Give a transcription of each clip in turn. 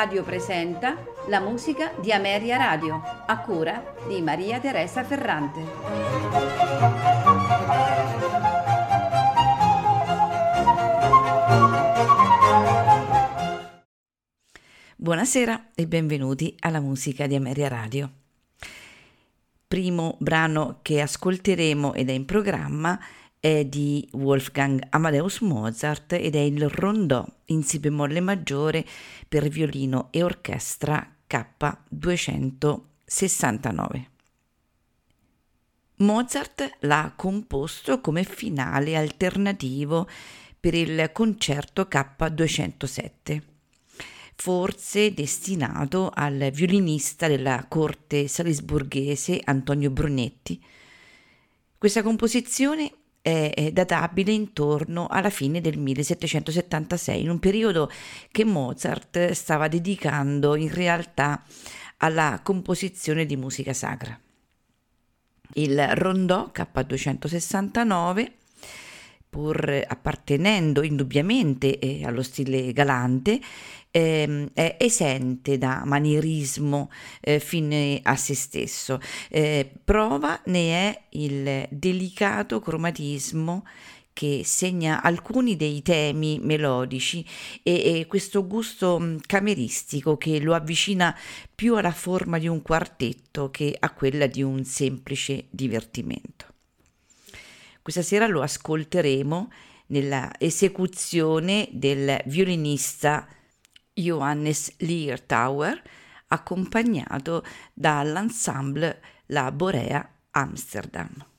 Radio presenta la musica di Ameria Radio, a cura di Maria Teresa Ferrante. Buonasera e benvenuti alla musica di Ameria Radio. Primo brano che ascolteremo ed è in programma è di Wolfgang Amadeus Mozart ed è il rondò in si bemolle maggiore per violino e orchestra K269. Mozart l'ha composto come finale alternativo per il concerto K207, forse destinato al violinista della corte salisburghese Antonio Brunetti. Questa composizione è databile intorno alla fine del 1776, in un periodo che Mozart stava dedicando in realtà alla composizione di musica sacra. Il rondò K269 pur appartenendo indubbiamente eh, allo stile galante, eh, è esente da manierismo eh, fine a se stesso. Eh, prova ne è il delicato cromatismo che segna alcuni dei temi melodici e, e, questo gusto mm, cameristico che lo avvicina più alla forma di un quartetto che a quella di un semplice divertimento. Questa sera lo ascolteremo nella esecuzione del violinista Johannes Leertauer, accompagnato dall'ensemble La Borea Amsterdam.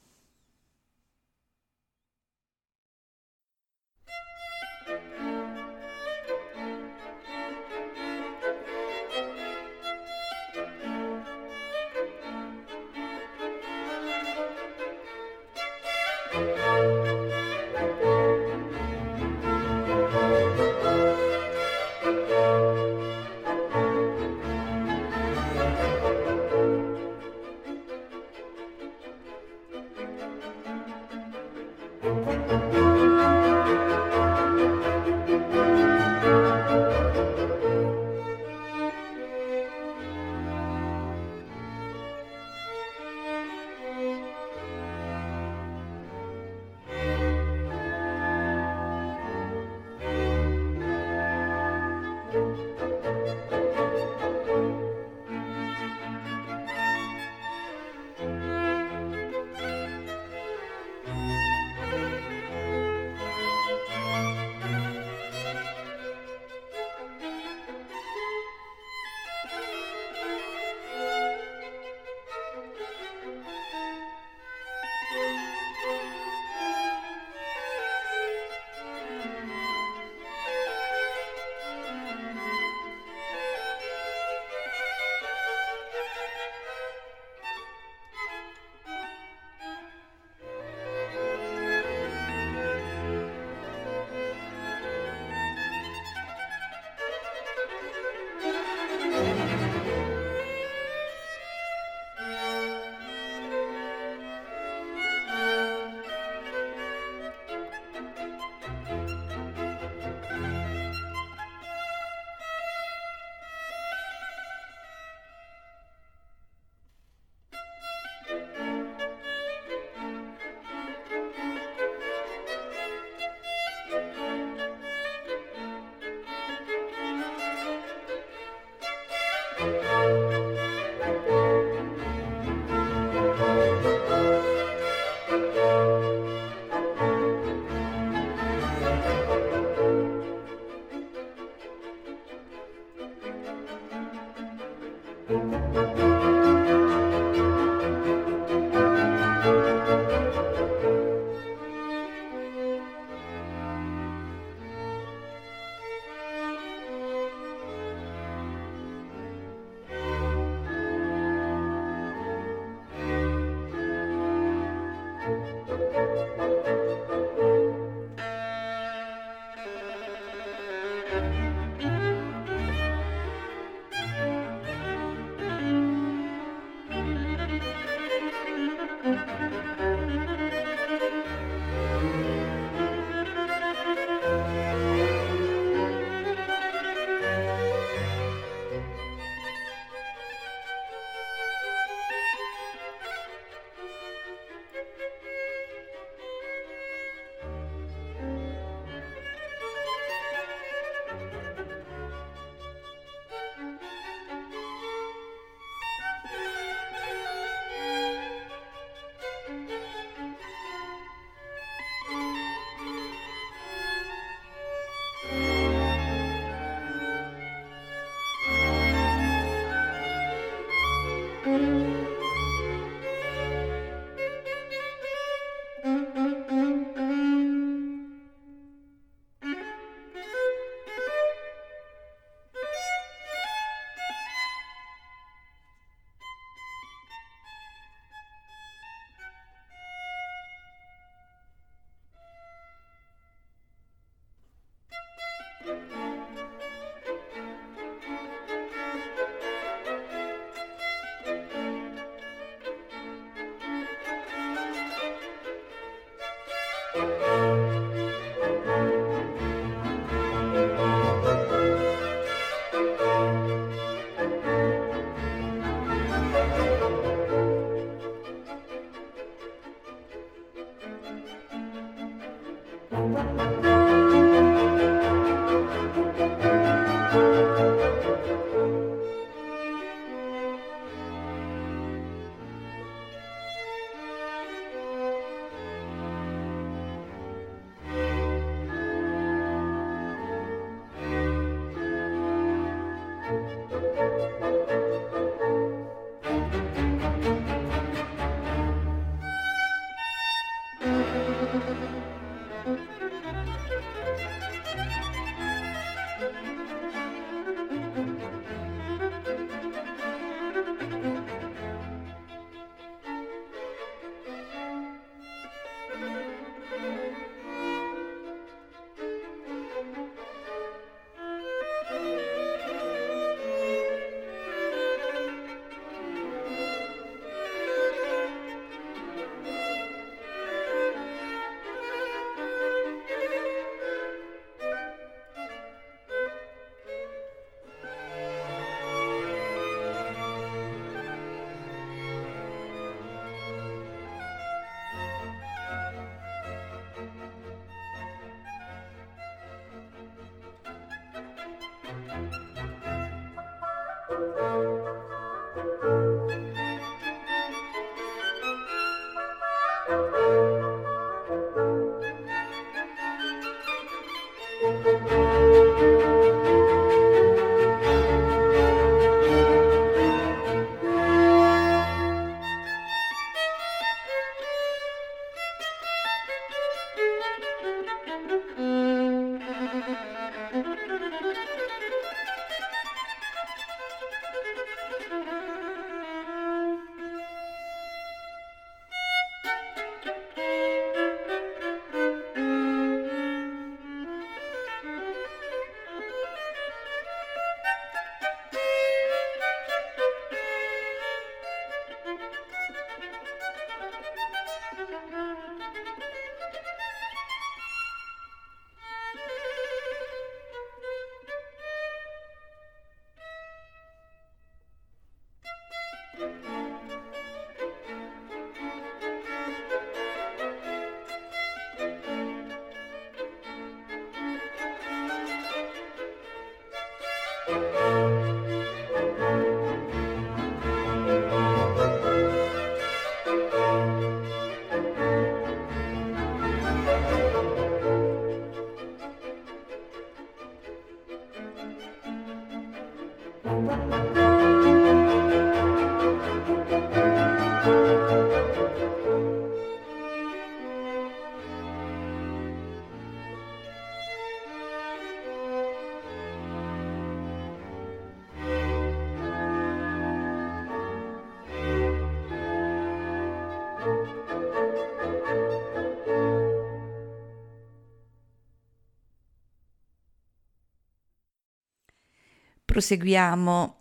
Proseguiamo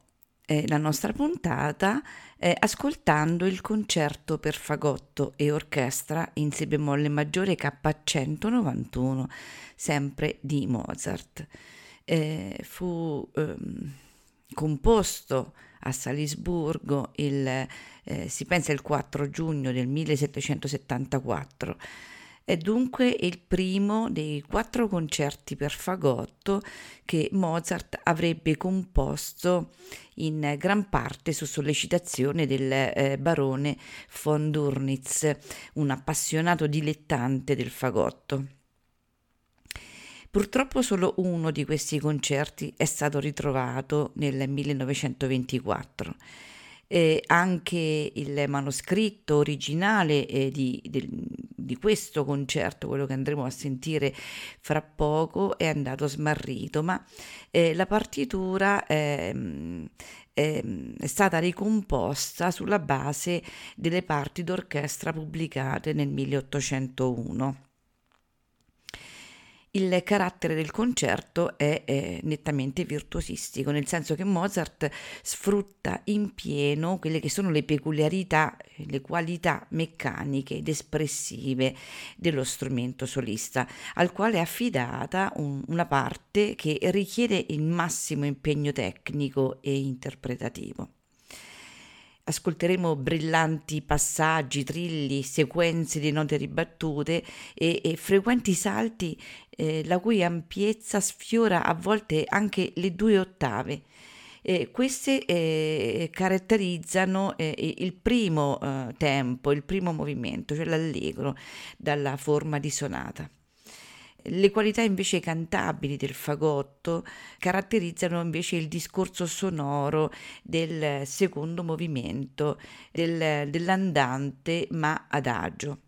eh, la nostra puntata eh, ascoltando il concerto per fagotto e orchestra in si bemolle maggiore K191, sempre di Mozart. Eh, fu ehm, composto a Salisburgo il, eh, si pensa il 4 giugno del 1774 è dunque il primo dei quattro concerti per fagotto che Mozart avrebbe composto in gran parte su sollecitazione del eh, barone von Durnitz, un appassionato dilettante del fagotto. Purtroppo solo uno di questi concerti è stato ritrovato nel 1924 eh, anche il manoscritto originale eh, di, del, di, questo concerto, quello che andremo a sentire fra poco, è andato smarrito, ma eh, la partitura ehm, ehm, è stata ricomposta sulla base delle parti d'orchestra pubblicate nel 1801. Il carattere del concerto è, è, nettamente virtuosistico, nel senso che Mozart sfrutta in pieno quelle che sono le peculiarità, le qualità meccaniche ed espressive dello strumento solista, al quale è affidata un, una parte che richiede il massimo impegno tecnico e interpretativo. Ascolteremo brillanti passaggi, trilli, sequenze di note ribattute e, e frequenti salti eh, la cui ampiezza sfiora a volte anche le due ottave. Eh, queste eh, caratterizzano eh, il primo eh, tempo, il primo movimento, cioè l'allegro, dalla forma di sonata. Le qualità invece cantabili del fagotto caratterizzano invece il discorso sonoro del secondo movimento, del, dell'andante ma adagio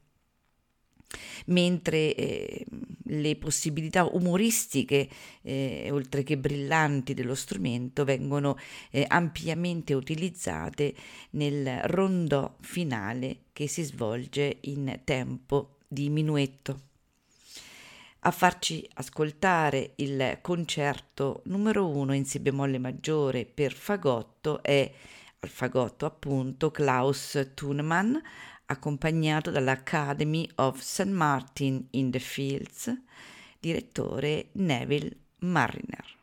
mentre eh, le possibilità umoristiche, eh, oltre che brillanti dello strumento, vengono eh, ampiamente utilizzate nel rondò finale che si svolge in tempo di minuetto a farci ascoltare il concerto numero uno in Si bemolle maggiore per fagotto è al fagotto appunto Klaus Thunemann accompagnato dall'Academy of St. Martin in the Fields, direttore Neville Mariner.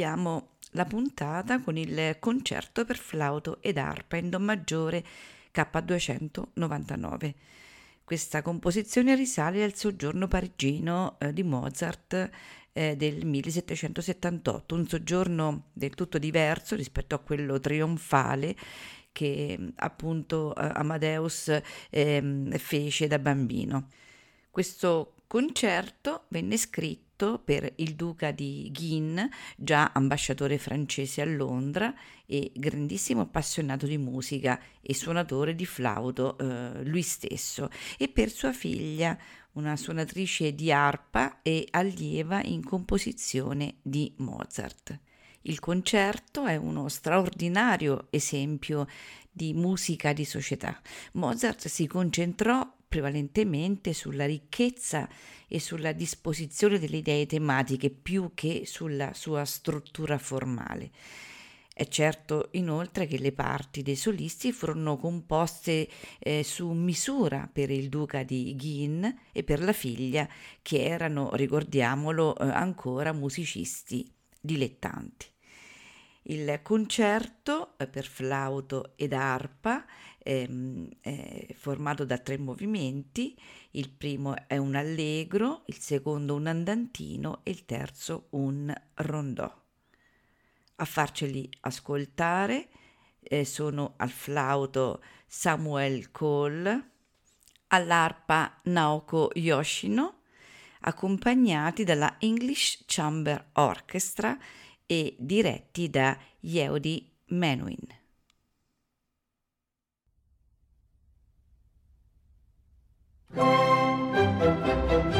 concludiamo la puntata con il concerto per flauto ed arpa in Do maggiore K299. Questa composizione risale al soggiorno parigino eh, di Mozart eh, del 1778, un soggiorno del tutto diverso rispetto a quello trionfale che appunto eh, Amadeus ehm, fece da bambino. Questo concerto venne scritto scritto per il duca di Guin, già ambasciatore francese a Londra e grandissimo appassionato di musica e suonatore di flauto eh, lui stesso, e per sua figlia, una suonatrice di arpa e allieva in composizione di Mozart. Il concerto è uno straordinario esempio di musica di società. Mozart si concentrò prevalentemente sulla ricchezza e sulla disposizione delle idee tematiche più che sulla sua struttura formale. È certo inoltre che le parti dei solisti furono composte eh, su misura per il duca di Guin e per la figlia, che erano, ricordiamolo, eh, ancora musicisti dilettanti. Il concerto eh, per flauto ed arpa ehm, è formato da tre movimenti, il primo è un allegro, il secondo un andantino e il terzo un rondò. A farceli ascoltare eh, sono al flauto Samuel Cole, all'arpa Naoko Yoshino, accompagnati dalla English Chamber Orchestra e diretti da Yehudi Menuhin. Música